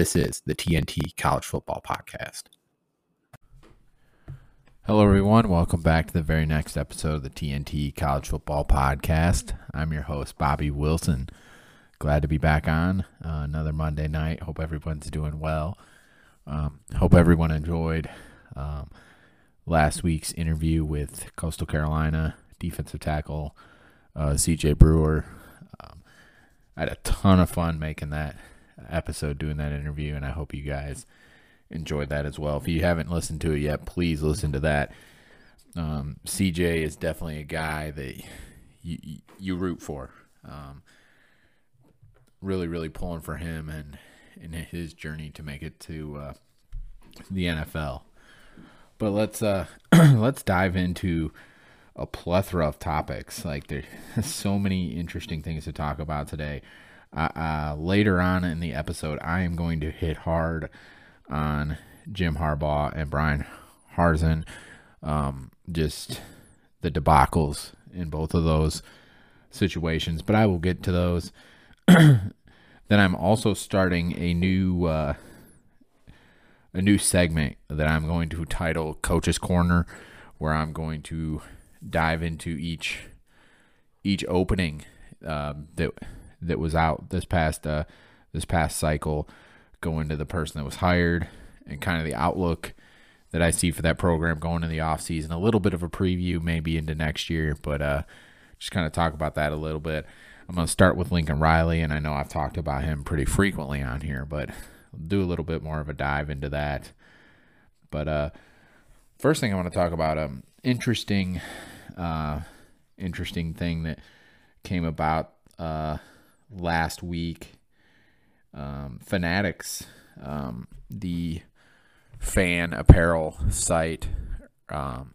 This is the TNT College Football Podcast. Hello, everyone. Welcome back to the very next episode of the TNT College Football Podcast. I'm your host, Bobby Wilson. Glad to be back on uh, another Monday night. Hope everyone's doing well. Um, hope everyone enjoyed um, last week's interview with Coastal Carolina defensive tackle uh, CJ Brewer. Um, I had a ton of fun making that episode, doing that interview, and I hope you guys enjoyed that as well. If you haven't listened to it yet, please listen to that. Um, CJ is definitely a guy that you, you root for. Um, really, really pulling for him and in his journey to make it to uh, the NFL. But let's uh, let's dive into a plethora of topics. Like there's so many interesting things to talk about today. Uh, uh, later on in the episode, I am going to hit hard on Jim Harbaugh and Bryan Harsin. Um, just the debacles in both of those situations, but I will get to those. then I'm also starting a new uh, a new segment that I'm going to title Coach's Corner, where I'm going to dive into each each opening um, that that was out this past uh, this past cycle, going to the person that was hired and kind of the outlook that I see for that program going in the off season. A little bit of a preview maybe into next year, but uh, just kind of talk about that a little bit. I'm going to start with Lincoln Riley, and I know I've talked about him pretty frequently on here, but I'll do a little bit more of a dive into that. But uh, first thing I want to talk about, um, interesting, uh, interesting thing that came about uh, last week. Um, Fanatics, um, the fan apparel site, um,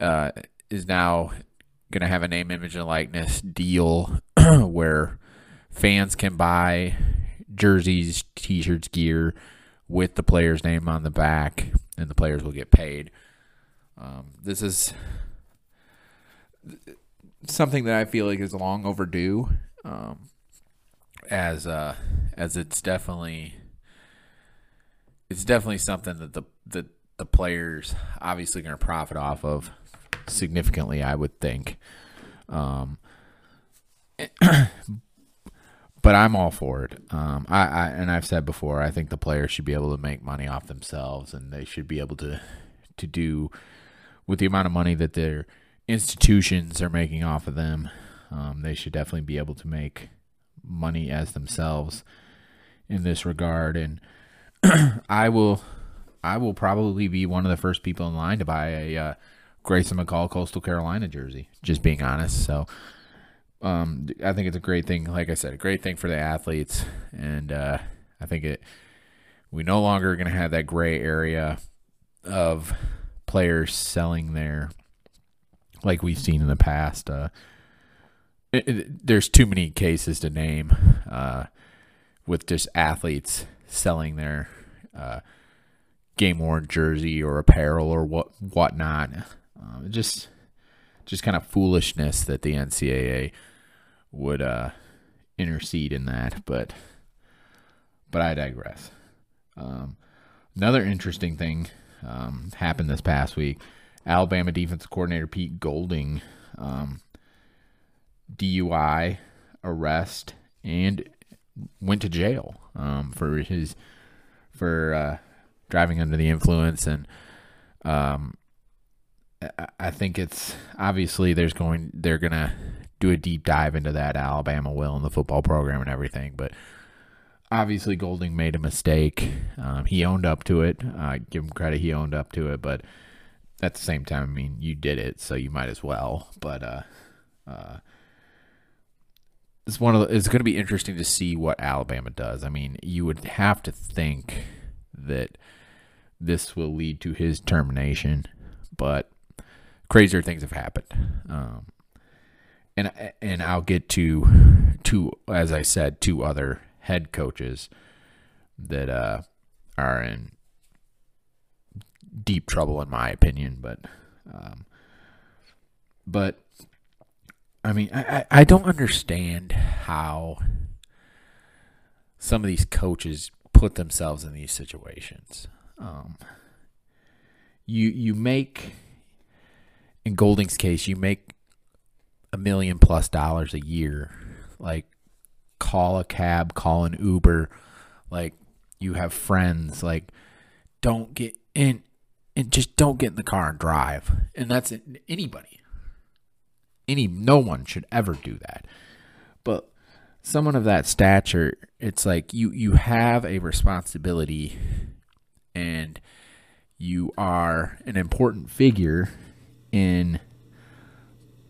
uh, is now going to have a name, image, and likeness deal where fans can buy jerseys, t-shirts, gear with the player's name on the back, and the players will get paid. Um, this is something that I feel like is long overdue, um, as uh, as it's definitely it's definitely something that the that the players obviously going to profit off of significantly. I would think. Um, but I'm all for it. Um, I, I and I've said before, I think the players should be able to make money off themselves, and they should be able to to do with the amount of money that their institutions are making off of them. Um, they should definitely be able to make money as themselves in this regard, and I will I will probably be one of the first people in line to buy a uh, Grayson McCall Coastal Carolina jersey. Just being honest, so um, I think it's a great thing. Like I said, a great thing for the athletes, and uh, I think it. We no longer are going to have that gray area of players selling their, like we've seen in the past. Uh, it, there's too many cases to name uh, with just athletes selling their uh, game worn jersey or apparel or what whatnot. Uh, just just kind of foolishness that the NCAA would uh, intercede in that, but but I digress. Um, another interesting thing um, happened this past week. Alabama defensive coordinator Pete Golding, um, DUI arrest, and went to jail um, for his for uh, driving under the influence, and um, I think it's obviously there's going they're gonna do a deep dive into that. Alabama will in the football program and everything, but obviously Golding made a mistake. Um, he owned up to it. Uh, give him credit, he owned up to it, but at the same time, I mean, you did it, so you might as well. But uh, uh, it's one of the, it's going to be interesting to see what Alabama does. I mean, you would have to think that this will lead to his termination, but crazier things have happened. Um, and and I'll get to two, as I said, two other head coaches that uh, are in deep trouble, in my opinion. But, um, but I mean, I, I don't understand how some of these coaches put themselves in these situations. Um, you you make in Golding's case, you make a million plus dollars a year. Like call a cab, call an Uber, like you have friends, like don't get in and just don't get in the car and drive. And that's anybody. Any no one should ever do that. But someone of that stature, it's like you you have a responsibility and you are an important figure in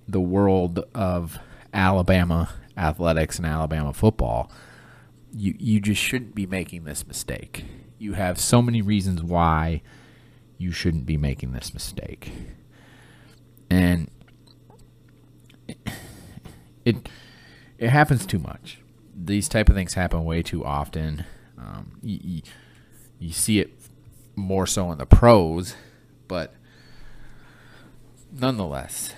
the world of Alabama athletics and Alabama football, you you just shouldn't be making this mistake. You have so many reasons why you shouldn't be making this mistake. And it it happens too much. These type of things happen way too often. Um, you, you, you see it more so in the pros, but nonetheless,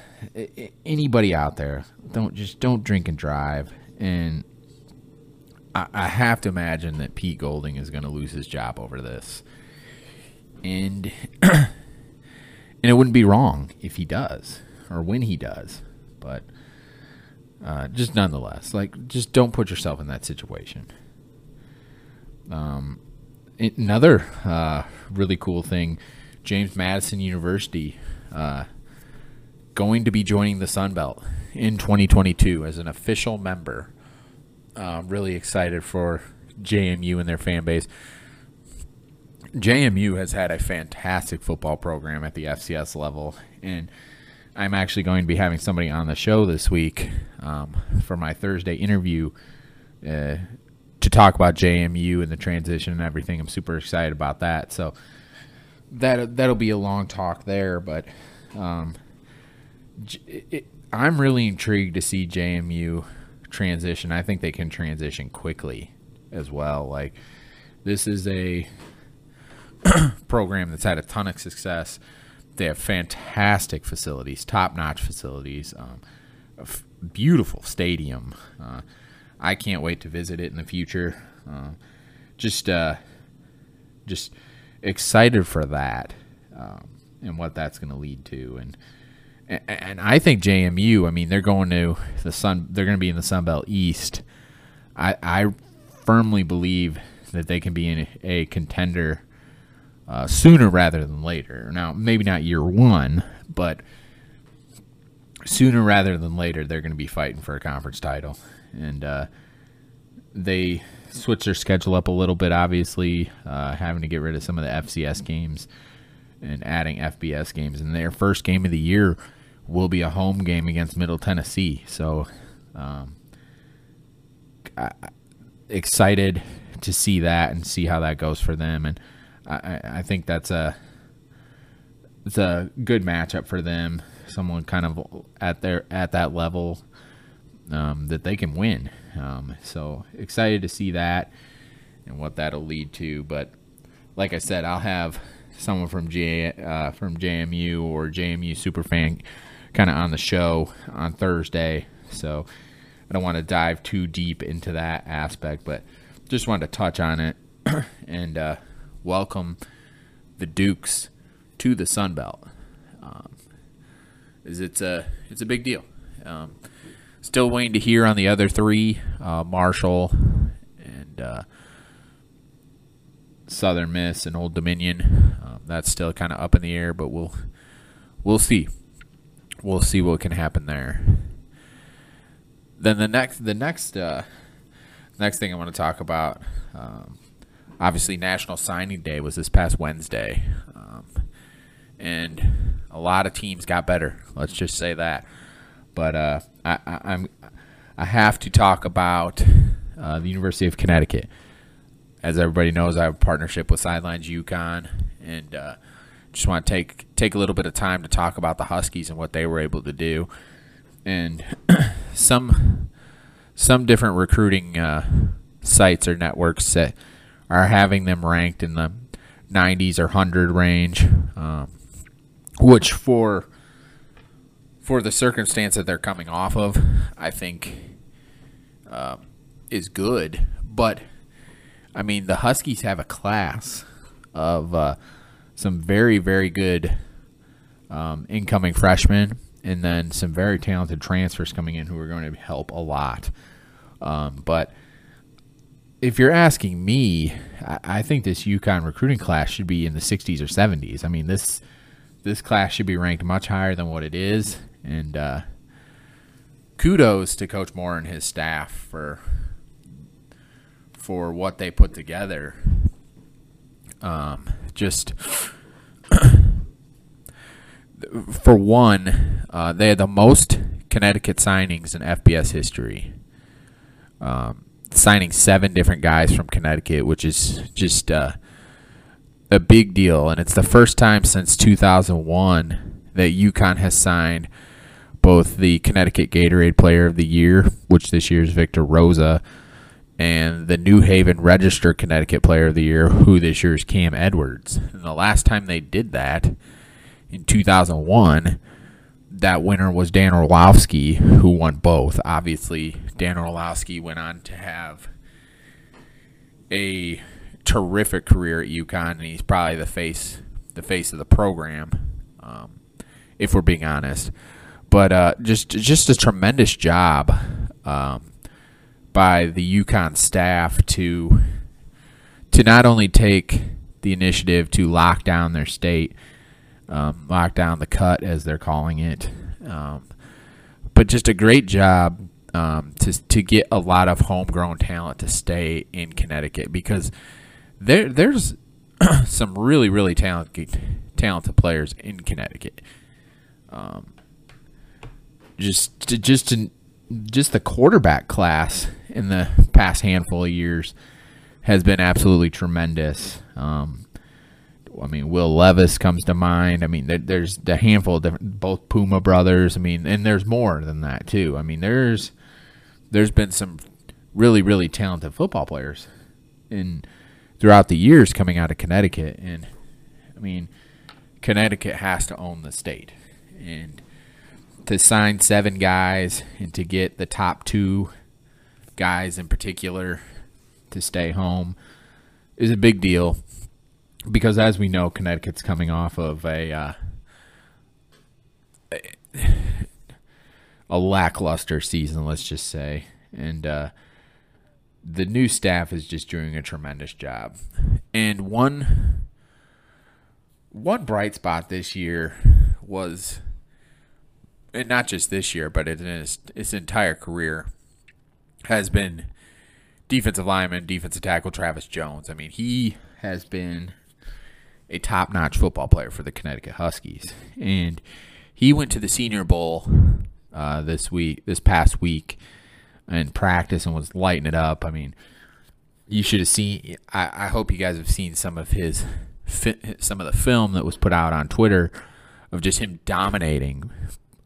anybody out there, don't just don't drink and drive. And I, I have to imagine that Pete Golding is going to lose his job over this, and and it wouldn't be wrong if he does or when he does, but uh, just nonetheless, like just don't put yourself in that situation. Um, another uh, really cool thing, James Madison University. Uh, going to be joining the Sun Belt in 2022 as an official member. Uh, really excited for JMU and their fan base. JMU has had a fantastic football program at the FCS level, and I'm actually going to be having somebody on the show this week um, for my Thursday interview uh, to talk about JMU and the transition and everything. I'm super excited about that. So that that'll be a long talk there, but um, it, I'm really intrigued to see JMU transition. I think they can transition quickly as well. Like this is a program that's had a ton of success. They have fantastic facilities, top-notch facilities, um, beautiful stadium. Uh, I can't wait to visit it in the future. Uh, just, uh, just excited for that um, and what that's going to lead to. And and I think JMU. I mean, they're going to the Sun. They're going to be in the Sun Belt East. I, I firmly believe that they can be in a contender uh, sooner rather than later. Now, maybe not year one, but sooner rather than later, they're going to be fighting for a conference title. And uh, they switched their schedule up a little bit, obviously, uh, having to get rid of some of the FCS games and adding FBS games. And their first game of the year will be a home game against Middle Tennessee. So, um, excited to see that and see how that goes for them. And I, I think that's a it's a good matchup for them. Someone kind of at their at that level um, that they can win. Um, so excited to see that and what that'll lead to. But like I said, I'll have someone from J uh, from JMU or JMU superfan kind of on the show on Thursday. So I don't want to dive too deep into that aspect, but just wanted to touch on it and uh, welcome the Dukes to the Sun Belt. Um, is it's a it's a big deal. Um, still waiting to hear on the other three, uh, Marshall and uh, Southern Miss and Old Dominion. Um, that's still kind of up in the air, but we'll we'll see we'll see what can happen there. Then the next the next uh, next thing I want to talk about, um, obviously National Signing Day was this past Wednesday, um, and a lot of teams got better. Let's just say that. But uh, I, I, am I have to talk about uh, the University of Connecticut. as everybody knows, I have a partnership with Sidelines UConn, and uh, just want to take take a little bit of time to talk about the Huskies and what they were able to do, and some some different recruiting uh, sites or networks that are having them ranked in the 90s or 100 range, um, which for for the circumstance that they're coming off of, I think uh, is good. But I mean, the Huskies have a class of uh, some very, very good um, incoming freshmen, and then some very talented transfers coming in who are going to help a lot. Um, but if you're asking me, I, I think this UConn recruiting class should be in the 60s or 70s. I mean, this this class should be ranked much higher than what it is, and uh, kudos to Coach Moore and his staff for for what they put together. Um, just for one, uh, they had the most Connecticut signings in FBS history. Um, signing seven different guys from Connecticut, which is just uh, a big deal, and it's the first time since 2001 that UConn has signed both the Connecticut Gatorade Player of the Year, which this year is Victor Rosa, and the New Haven Register Connecticut Player of the Year, who this year is Cam Edwards. And the last time they did that, in 2001, that winner was Dan Orlovsky, who won both. Obviously, Dan Orlovsky went on to have a terrific career at UConn, and he's probably the face the face of the program, um, if we're being honest. But uh, just just a tremendous job. Um, by the UConn staff to to not only take the initiative to lock down their state, um, lock down the cut as they're calling it, um, but just a great job um, to to get a lot of homegrown talent to stay in Connecticut because there there's some really really talented talented players in Connecticut. Um, just to, just to just the quarterback class in the past handful of years has been absolutely tremendous. Um, I mean, Will Levis comes to mind. I mean, there, there's a handful of different, both Puma brothers. I mean, and there's more than that too. I mean, there's there's been some really really talented football players in throughout the years coming out of Connecticut, and I mean, Connecticut has to own the state, and to sign seven guys and to get the top two guys in particular to stay home is a big deal because, as we know, Connecticut's coming off of a uh, a lackluster season, let's just say, and uh, the new staff is just doing a tremendous job. And one one bright spot this year was and not just this year, but in his, his entire career, has been defensive lineman, defensive tackle Travis Jones. I mean, he has been a top notch football player for the Connecticut Huskies. And he went to the Senior Bowl uh, this week, this past week, in practice and was lighting it up. I mean, you should have seen. I, I hope you guys have seen some of his, some of the film that was put out on Twitter of just him dominating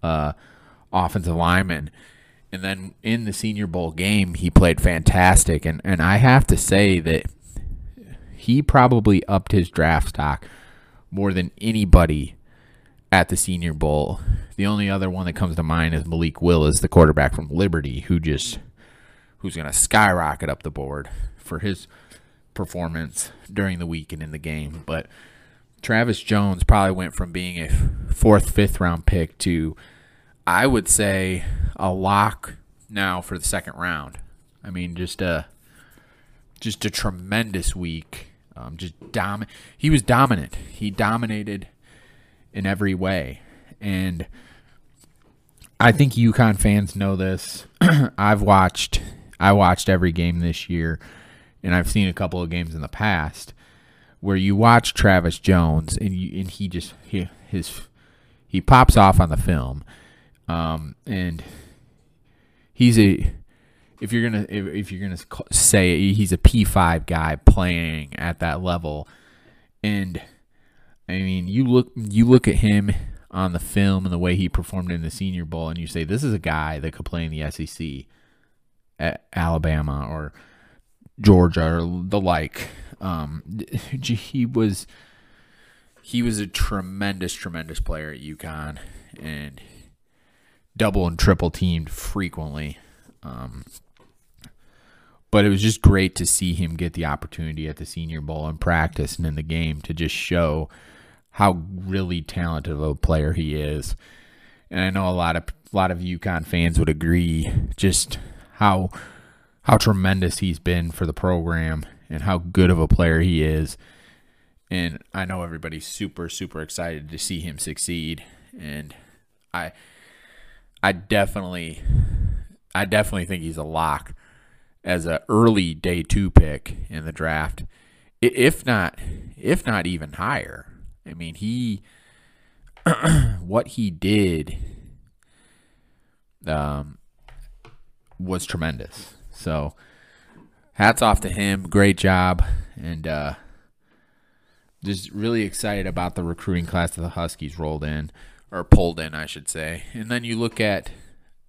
uh, offensive lineman. And then in the Senior Bowl game, he played fantastic. And, and I have to say that he probably upped his draft stock more than anybody at the Senior Bowl. The only other one that comes to mind is Malik Willis, the quarterback from Liberty, who just who's going to skyrocket up the board for his performance during the week and in the game. But Travis Jones probably went from being a fourth, fifth round pick to, I would say, a lock now for the second round. I mean, just a just a tremendous week. Um, just dom. He was dominant. He dominated in every way, and I think UConn fans know this. I've watched. I watched every game this year, and I've seen a couple of games in the past where you watch Travis Jones and you, and he just he his he pops off on the film, um, and he's a if you're gonna if, if you're gonna say he's a P five guy playing at that level, and I mean you look you look at him on the film and the way he performed in the Senior Bowl, and you say this is a guy that could play in the SEC at Alabama or Georgia or the like. Um, he was he was a tremendous, tremendous player at UConn and double and triple teamed frequently. Um, but it was just great to see him get the opportunity at the Senior Bowl and practice and in the game to just show how really talented of a player he is. And I know a lot of a lot of UConn fans would agree just how how tremendous he's been for the program and how good of a player he is. And I know everybody's super super excited to see him succeed and I I definitely I definitely think he's a lock as an early day 2 pick in the draft. If not if not even higher. I mean, he what he did um was tremendous. So hats off to him. Great job. And uh, just really excited about the recruiting class that the Huskies rolled in or pulled in, I should say. And then you look at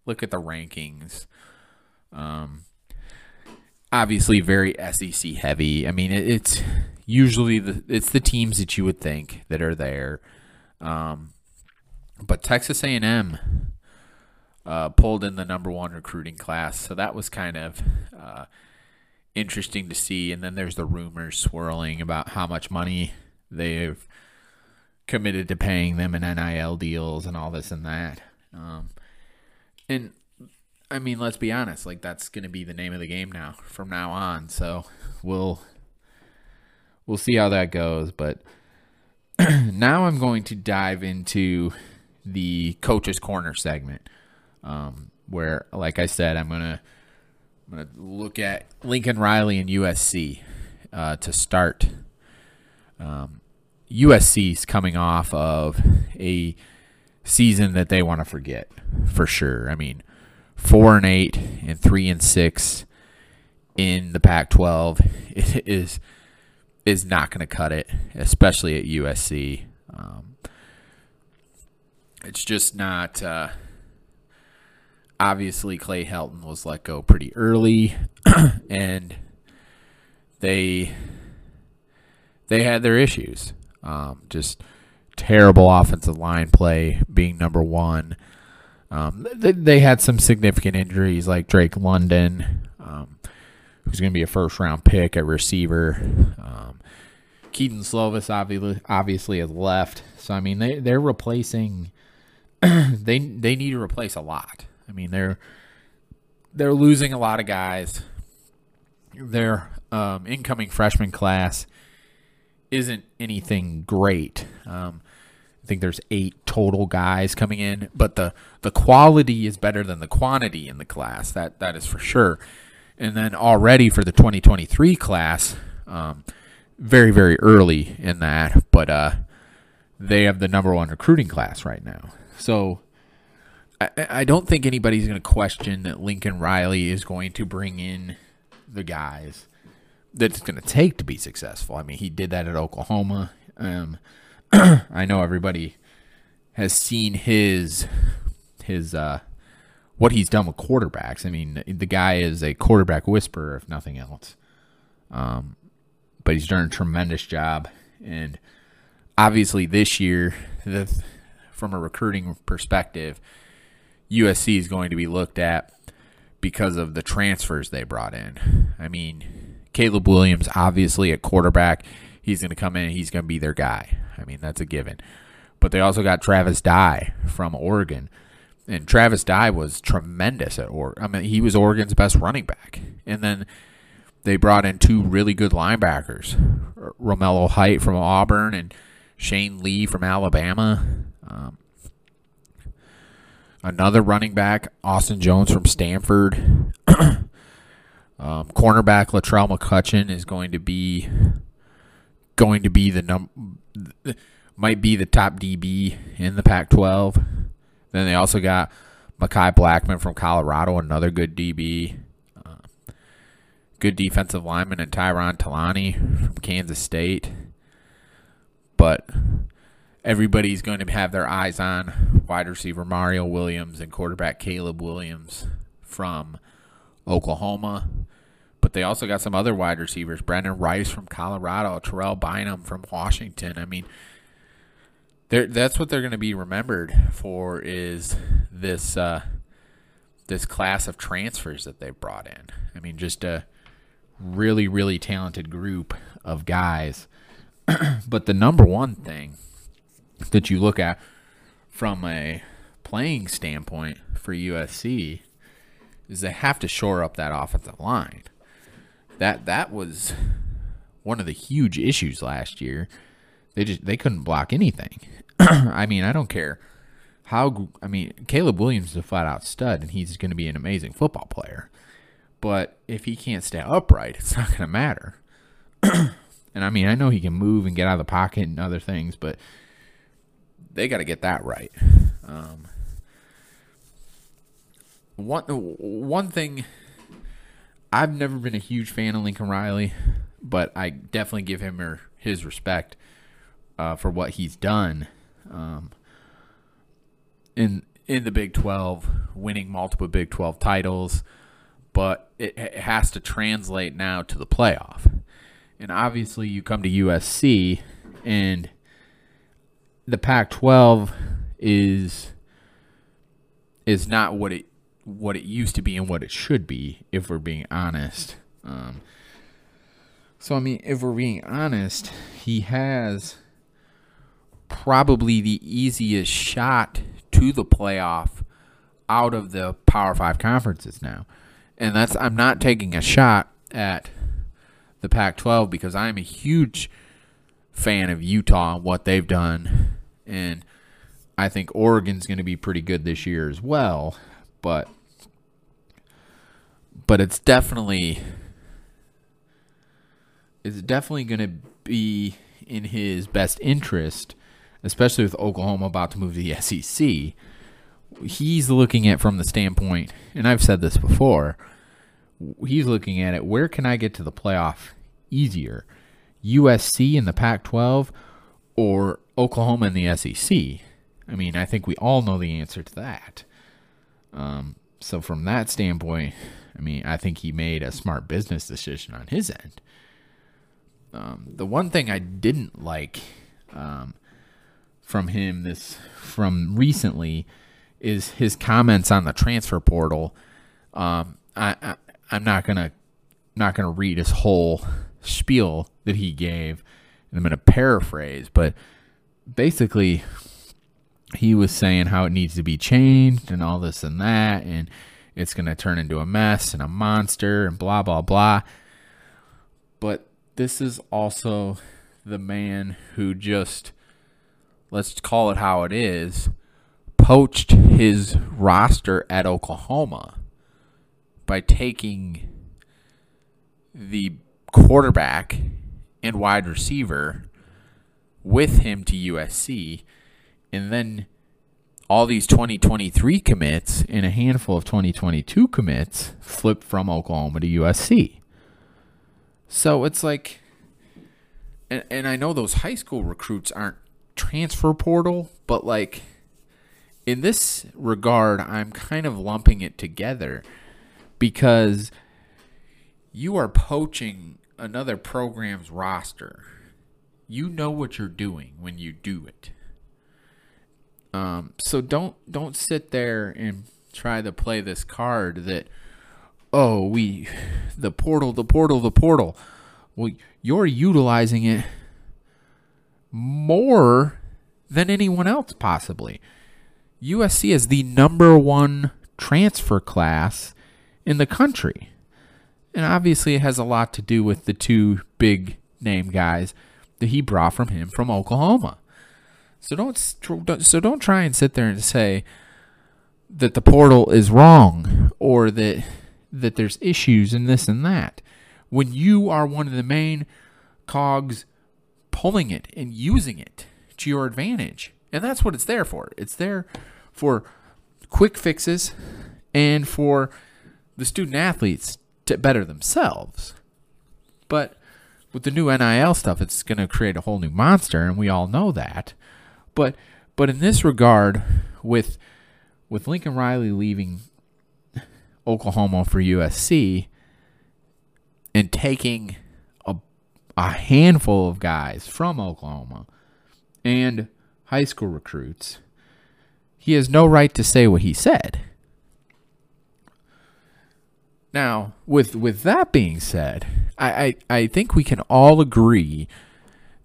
look at the rankings. Um, obviously very SEC heavy. I mean, it, it's usually the it's the teams that you would think that are there. Um, but Texas A&M uh, pulled in the number one recruiting class. So that was kind of uh, interesting to see. And then there's the rumors swirling about how much money they've committed to paying them in NIL deals and all this and that. Um, and I mean, let's be honest, like that's going to be the name of the game now from now on. So we'll we'll see how that goes. But now I'm going to dive into the coach's corner segment um, where, like I said, I'm gonna I'm gonna look at Lincoln Riley and USC uh, to start. Um, USC's coming off of a season that they want to forget for sure. I mean, four and eight and three and six in the Pac-12 is is not going to cut it, especially at USC. Um, it's just not. Uh, obviously Clay Helton was let go pretty early, and they they had their issues. Um, just terrible offensive line play being number one. Um, they, they, had some significant injuries like Drake London, um, who's going to be a first round pick at receiver. Um, Kedon Slovis obviously obviously has left, so I mean they they're replacing. they they need to replace a lot. I mean, they're they're losing a lot of guys. Their um, incoming freshman class isn't anything great. I think there's eight total guys coming in, but the the quality is better than the quantity in the class. That that is for sure. And then already for the 2023 class, um, very very early in that, but uh, they have the number one recruiting class right now. So I, I don't think anybody's going to question that Lincoln Riley is going to bring in the guys that it's going to take to be successful. I mean, he did that at Oklahoma. Um, I know everybody has seen his his uh, what he's done with quarterbacks. I mean, the guy is a quarterback whisperer, if nothing else. Um, but he's done a tremendous job, and obviously this year, the, from a recruiting perspective, USC is going to be looked at because of the transfers they brought in. I mean, Caleb Williams, obviously at quarterback, he's going to come in and he's going to be their guy. I mean, that's a given. But they also got Travis Dye from Oregon. And Travis Dye was tremendous at Oregon. I mean, he was Oregon's best running back. And then they brought in two really good linebackers Romello Height from Auburn and Shane Lee from Alabama. Um, Another running back, Austin Jones from Stanford. um, cornerback Latrell McCutchin is going to be going to be the num might be the top DB in the Pac-12. Then they also got Mekhi Blackman from Colorado, another good DB. Uh, good defensive lineman and Tyrone Taleni from Kansas State. But everybody's going to have their eyes on wide receiver Mario Williams and quarterback Caleb Williams from Oklahoma. But they also got some other wide receivers Brenden Rice from Colorado, Terrell Bynum from Washington. I mean, that's what they're going to be remembered for is this uh, this class of transfers that they brought in. I mean, just a really, really talented group of guys. but the number one thing that you look at from a playing standpoint for USC is they have to shore up that offensive line. That that was one of the huge issues last year. They just they couldn't block anything. I mean, I don't care how. I mean, Caleb Williams is a flat out stud, and he's going to be an amazing football player. But if he can't stay upright, it's not going to matter. and I mean, I know he can move and get out of the pocket and other things, but they got to get that right. Um, one one thing, I've never been a huge fan of Lincoln Riley, but I definitely give him his respect uh, for what he's done um, in in the Big Twelve, winning multiple Big Twelve titles, but it, it has to translate now to the playoff. And obviously, you come to USC and the Pac-12 is is not what it what it used to be and what it should be if we're being honest. Um, so I mean, if we're being honest, he has probably the easiest shot to the playoff out of the Power 5 conferences now. And that's I'm not taking a shot at the Pac-12 because I'm a huge fan of Utah and what they've done and I think Oregon's going to be pretty good this year as well. But but it's definitely it's definitely going to be in his best interest, especially with Oklahoma about to move to the SEC. He's looking at from the standpoint, and I've said this before. He's looking at it. Where can I get to the playoff easier? USC in the Pac-12 or Oklahoma in the SEC? I mean, I think we all know the answer to that. Um, so from that standpoint, I mean, I think he made a smart business decision on his end. Um, the one thing I didn't like um, from him this from recently is his comments on the transfer portal. Um, I, I I'm not gonna not gonna read his whole spiel that he gave. and I'm gonna paraphrase, but basically he was saying how it needs to be changed and all this and that and it's going to turn into a mess and a monster and blah blah blah. But this is also the man who just let's call it how it is poached his roster at Oklahoma by taking the quarterback and wide receiver with him to USC, and then all these 2023 commits and a handful of 2022 commits flip from Oklahoma to USC. So it's like, and, and I know those high school recruits aren't transfer portal, but like in this regard, I'm kind of lumping it together because you are poaching another program's roster you know what you're doing when you do it. Um, so don't don't sit there and try to play this card that oh we the portal the portal the portal. Well, you're utilizing it more than anyone else possibly. USC is the number one transfer class in the country. And obviously it has a lot to do with the two big name guys that he brought from him from Oklahoma. So don't so don't try and sit there and say that the portal is wrong or that that there's issues and this and that. When you are one of the main cogs pulling it and using it to your advantage. And that's what it's there for. It's there for quick fixes and for the student athletes to better themselves. But with the new NIL stuff, it's going to create a whole new monster, and we all know that. But but in this regard, with with Lincoln Riley leaving Oklahoma for USC and taking a, a handful of guys from Oklahoma and high school recruits, he has no right to say what he said. Now, with with that being said, I, I, I think we can all agree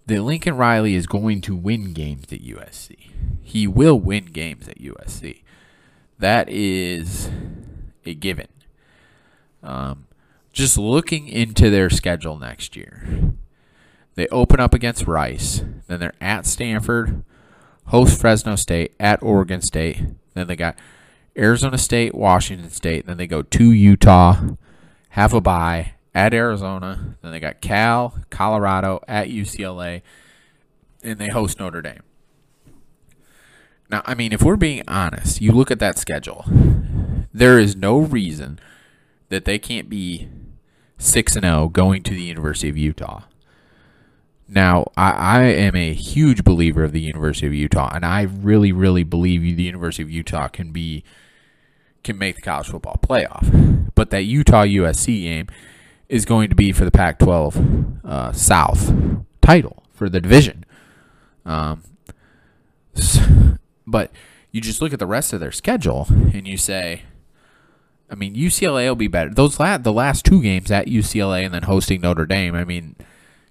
that Lincoln Riley is going to win games at USC. He will win games at USC. That is a given. Um, just looking into their schedule next year, they open up against Rice, then they're at Stanford, host Fresno State, at Oregon State, then they got Arizona State, Washington State, then they go to Utah, have a bye at Arizona, then they got Cal, Colorado, at UCLA, and they host Notre Dame. Now, I mean, if we're being honest, you look at that schedule, there is no reason that they can't be 6 and 0 going to the University of Utah. Now, I, I, am a huge believer of the University of Utah, and I really, really believe the University of Utah can be can make the college football playoff. But that Utah USC game is going to be for the Pac-12 uh, South title for the division. Um, but you just look at the rest of their schedule and you say, I mean, UCLA will be better. Those la- the last two games at UCLA and then hosting Notre Dame. I mean,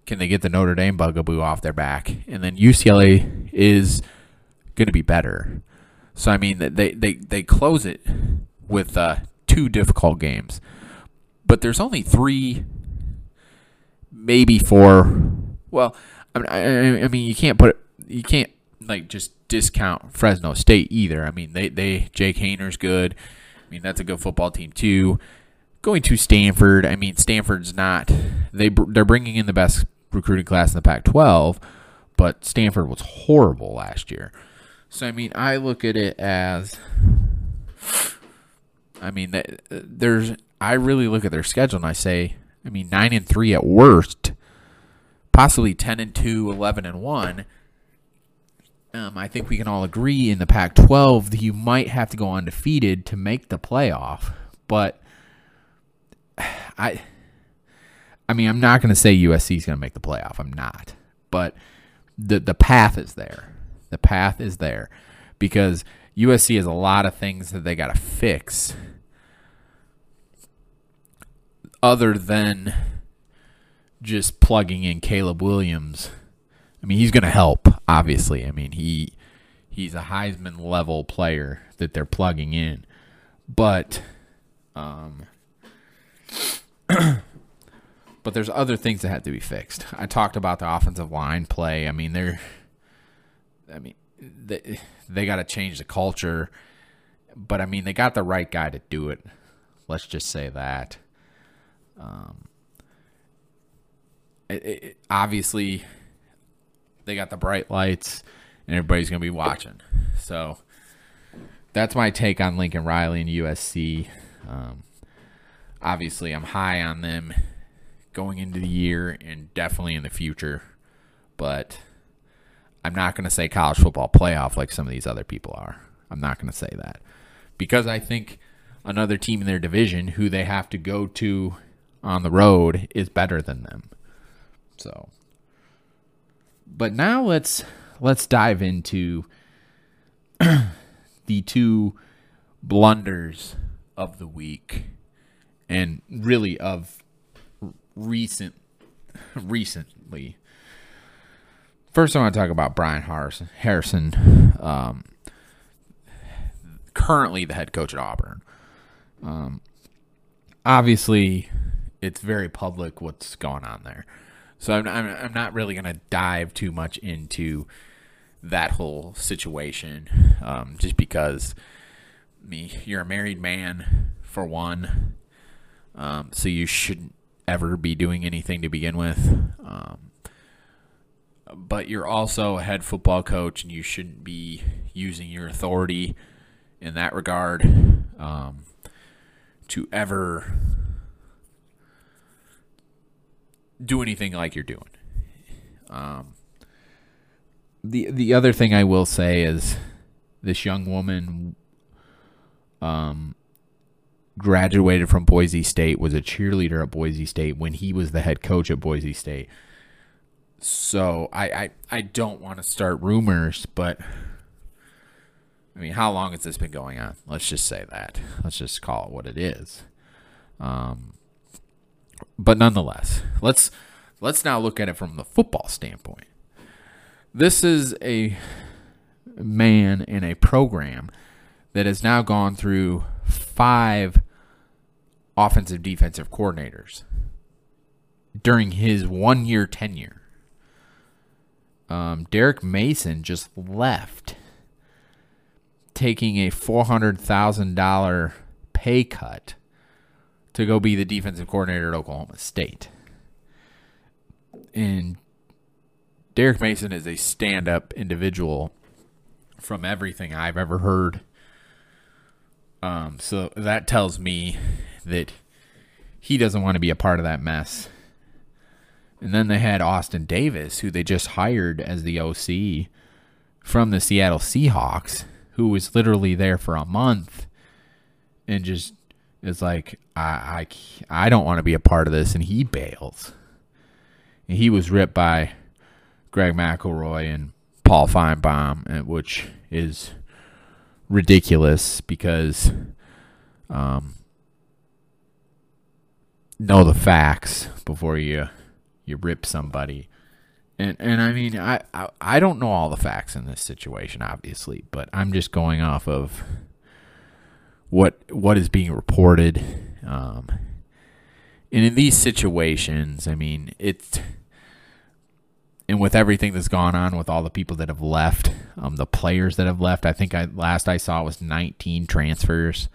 can they get the Notre Dame bugaboo off their back? And then UCLA is going to be better. So I mean, they they they close it with uh, two difficult games, but there's only three, maybe four. Well, I mean, I, I mean, you can't put it, you can't like just discount Fresno State either. I mean, they they Jake Haener's good. I mean, that's a good football team too. Going to Stanford, I mean, Stanford's not they they're bringing in the best recruiting class in the Pac-12, but Stanford was horrible last year. So I mean, I look at it as I mean, uh, there's I really look at their schedule and I say, I mean, 9 and 3 at worst, possibly 10 and 2, 11 and 1 um, I think we can all agree in the Pac 12 that you might have to go undefeated to make the playoff. But I. I mean, I'm not going to say USC is going to make the playoff. I'm not. But the the path is there. The path is there because USC has a lot of things that they got to fix other than just plugging in Caleb Williams I mean, he's going to help. Obviously, I mean he he's a Heisman level player that they're plugging in, but um, but there's other things that have to be fixed. I talked about the offensive line play. I mean, they're I mean they they got to change the culture, but I mean they got the right guy to do it. Let's just say that. Um, it, it, obviously they got the bright lights, and everybody's gonna be watching. So that's my take on Lincoln Riley and USC. Um, obviously, I'm high on them going into the year and definitely in the future, but I'm not going to say college football playoff like some of these other people are. I'm not going to say that because I think another team in their division who they have to go to on the road is better than them. So but now let's let's dive into the two blunders of the week and really of recent recently. First, I want to talk about Bryan Harsin, Harrison, um, currently the head coach at Auburn. Um, obviously, it's very public what's going on there. So I'm, I'm, I'm not really going to dive too much into that whole situation um, just because me you're a married man for one um, so you shouldn't ever be doing anything to begin with um, but you're also a head football coach and you shouldn't be using your authority in that regard um, to ever do anything like you're doing. Um, the the other thing I will say is this young woman um graduated from Boise State, was a cheerleader at Boise State when he was the head coach at Boise State. So I I, I don't want to start rumors, but I mean, how long has this been going on? Let's just say that. Let's just call it what it is. Um, but nonetheless, let's let's now look at it from the football standpoint. This is a man in a program that has now gone through five offensive defensive coordinators during his one year tenure. Um, Derek Mason just left, taking a $400,000 pay cut to go be the defensive coordinator at Oklahoma State. And Derek Mason is a stand up individual from everything I've ever heard. Um, so that tells me that he doesn't want to be a part of that mess. And then they had Austin Davis, who they just hired as the OC from the Seattle Seahawks, who was literally there for a month and just is like, I, I, I don't want to be a part of this. And he bails. And he was ripped by Greg McElroy and Paul Finebaum, which is ridiculous because um, know the facts before you you rip somebody. And and I mean I, I I don't know all the facts in this situation obviously, but I'm just going off of what what is being reported. Um, and in these situations, I mean it's and with everything that's gone on with all the people that have left, um, the players that have left, I think I last I saw was 19 transfers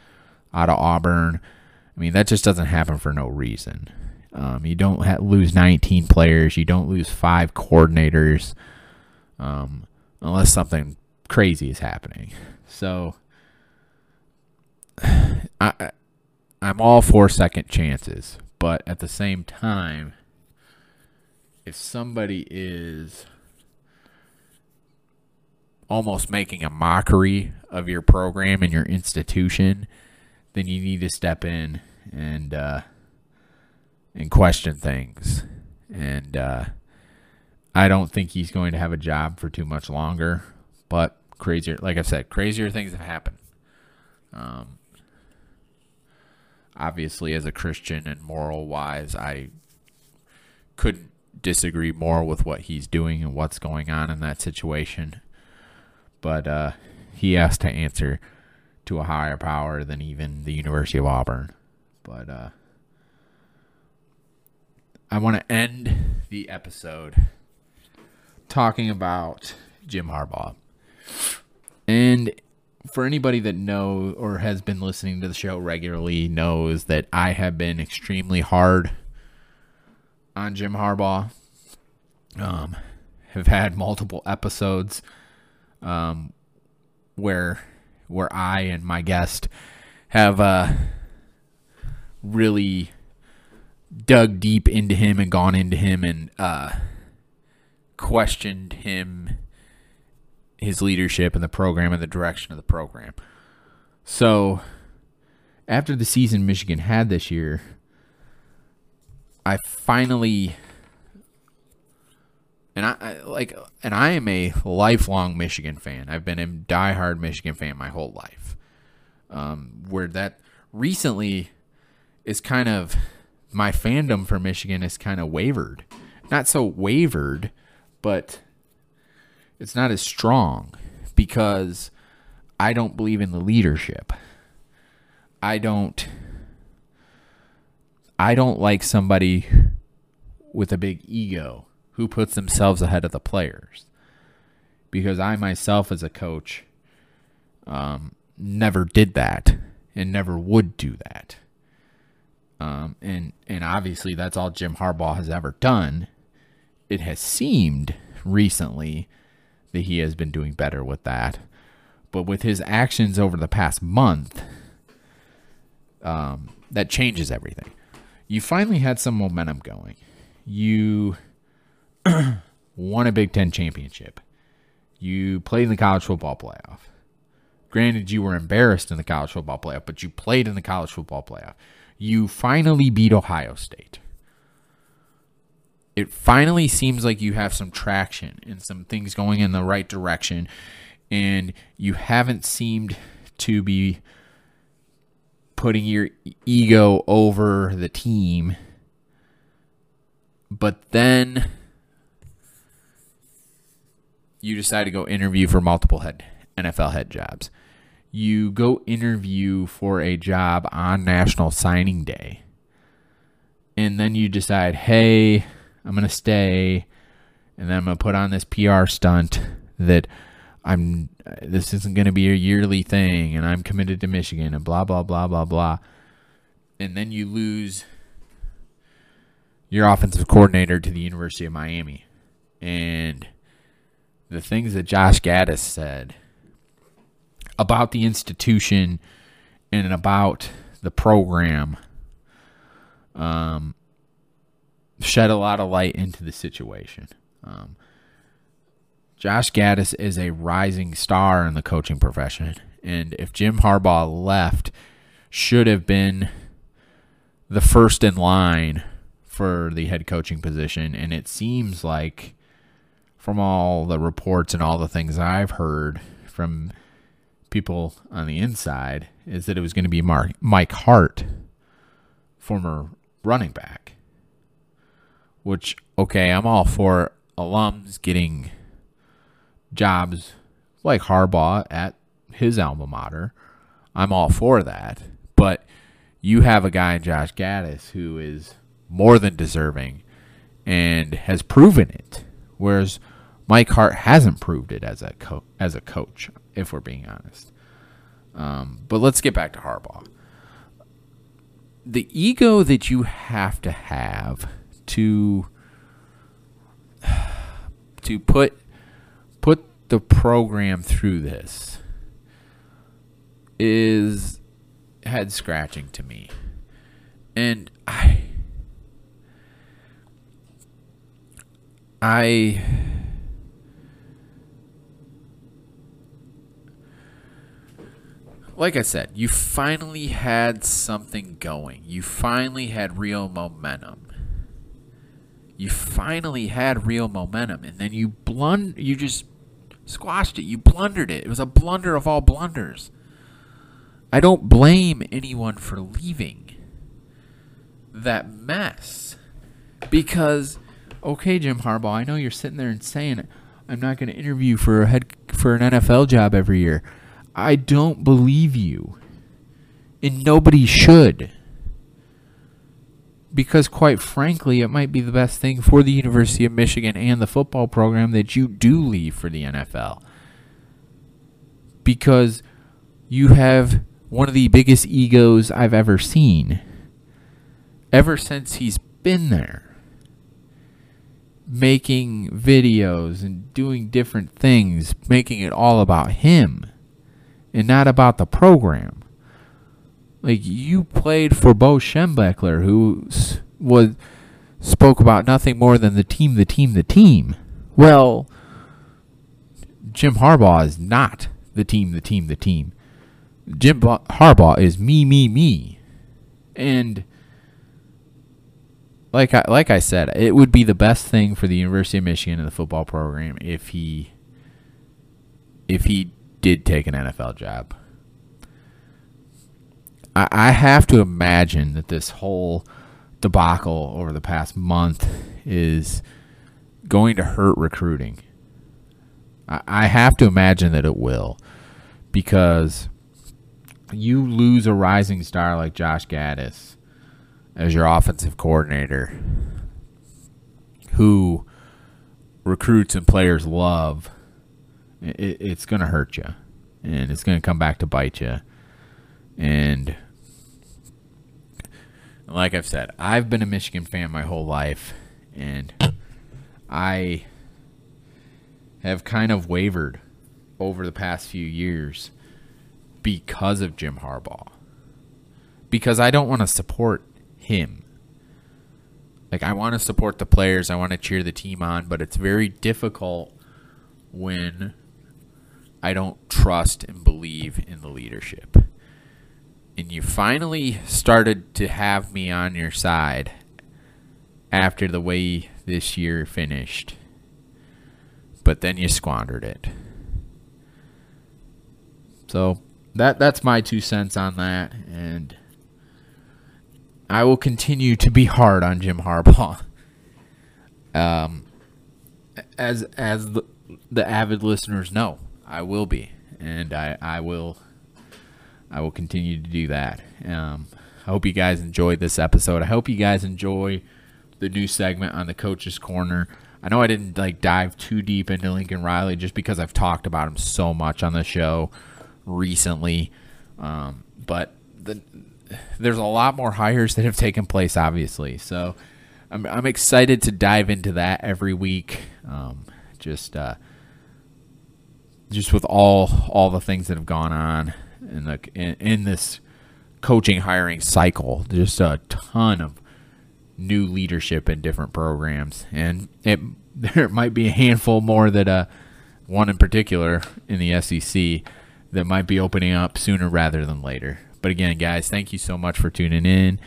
out of Auburn. I mean, that just doesn't happen for no reason. Um, you don't ha- lose 19 players. You don't lose five coordinators um, unless something crazy is happening. So I, I'm all for second chances, but at the same time, if somebody is almost making a mockery of your program and your institution, then you need to step in and uh, and question things. And uh, I don't think he's going to have a job for too much longer. But crazier, like I said, crazier things have happened. Um, obviously, as a Christian and moral wise, I couldn't disagree more with what he's doing and what's going on in that situation. But uh, he has to answer to a higher power than even the University of Auburn. But uh, I want to end the episode talking about Jim Harbaugh. And for anybody that knows or has been listening to the show regularly knows that I have been extremely hard on Jim Harbaugh. Um, have had multiple episodes um, where where I and my guest have uh, really dug deep into him and gone into him and uh, questioned him, his leadership and the program and the direction of the program. So, after the season Michigan had this year, I finally and I, I, like and I am a lifelong Michigan fan. I've been a diehard Michigan fan my whole life. Um, where that recently is kind of my fandom for Michigan is kind of wavered. Not so wavered, but it's not as strong because I don't believe in the leadership. I don't I don't like somebody with a big ego who puts themselves ahead of the players. Because I myself, as a coach, um, never did that and never would do that. Um, and and obviously that's all Jim Harbaugh has ever done. It has seemed recently that he has been doing better with that, but with his actions over the past month, um, that changes everything. You finally had some momentum going you won a Big Ten championship. You played in the college football playoff. Granted, you were embarrassed in the college football playoff, but you played in the college football playoff. You finally beat Ohio State. It finally seems like you have some traction and some things going in the right direction, and you haven't seemed to be putting your ego over the team. But then you decide to go interview for multiple head NFL head jobs. You go interview for a job on National Signing Day. And then you decide, hey, I'm going to stay. And then I'm going to put on this PR stunt that I'm this isn't going to be a yearly thing and I'm committed to Michigan and blah blah blah blah blah. And then you lose your offensive coordinator to the University of Miami. And the things that Josh Gattis said about the institution and about the program um, shed a lot of light into the situation. Um, Josh Gattis is a rising star in the coaching profession, and if Jim Harbaugh left, should have been the first in line for the head coaching position, and it seems like from all the reports and all the things I've heard from people on the inside is that it was going to be Mark, Mike Hart, former running back. Which, okay, I'm all for alums getting jobs like Harbaugh at his alma mater. I'm all for that. But you have a guy, Josh Gattis, who is more than deserving and has proven it. Whereas Mike Hart hasn't proved it as a co- as a coach, if we're being honest. Um, but let's get back to Harbaugh. The ego that you have to have to to put put the program through this is head scratching to me. And I I like I said, you finally had something going. You finally had real momentum. You finally had real momentum, and then you blund, you just squashed it. You blundered it. It was a blunder of all blunders. I don't blame anyone for leaving that mess because, okay, Jim Harbaugh, I know you're sitting there and saying, "I'm not going to interview for a head for an NFL job every year." I don't believe you. And nobody should. Because, quite frankly, it might be the best thing for the University of Michigan and the football program that you do leave for the NFL. Because you have one of the biggest egos I've ever seen. Ever since he's been there. Making videos and doing different things, making it all about him and not about the program. Like you played for Bo Schembechler, who was spoke about nothing more than the team, the team, the team. Well, Jim Harbaugh is not the team, the team, the team. Jim Harbaugh is me, me, me, and like I like I said, it would be the best thing for the University of Michigan and the football program if he if he did take an NFL job. I, I have to imagine that this whole debacle over the past month is going to hurt recruiting. I, I have to imagine that it will because you lose a rising star like Josh Gattis as your offensive coordinator who recruits and players love it, it's going to hurt you, and it's going to come back to bite you. And like I've said, I've been a Michigan fan my whole life, and I have kind of wavered over the past few years because of Jim Harbaugh. Because I don't want to support him. like I want to support the players, I want to cheer the team on, but it's very difficult when I don't trust and believe in the leadership. And you finally started to have me on your side after the way this year finished. But then you squandered it. So that that's my two cents on that and I will continue to be hard on Jim Harbaugh. Um, as as the, the avid listeners know, I will be, and I, I will I will continue to do that. Um, I hope you guys enjoyed this episode. I hope you guys enjoy the new segment on the coach's corner. I know I didn't like dive too deep into Lincoln Riley just because I've talked about him so much on the show recently, um, but the there's a lot more hires that have taken place, obviously. So I'm, I'm excited to dive into that every week. Um, just uh, just with all all the things that have gone on in the in, in this coaching hiring cycle, just a ton of new leadership in different programs, and it there might be a handful more that uh one in particular in the SEC that might be opening up sooner rather than later. But again, guys, thank you so much for tuning in.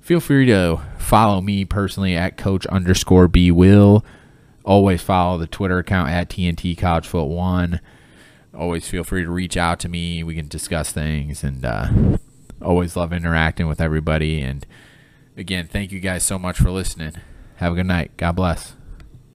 Feel free to follow me personally at coach underscore B Will. Always follow the Twitter account at TNT College Foot One. Always feel free to reach out to me. We can discuss things and uh, always love interacting with everybody. And again, thank you guys so much for listening. Have a good night. God bless.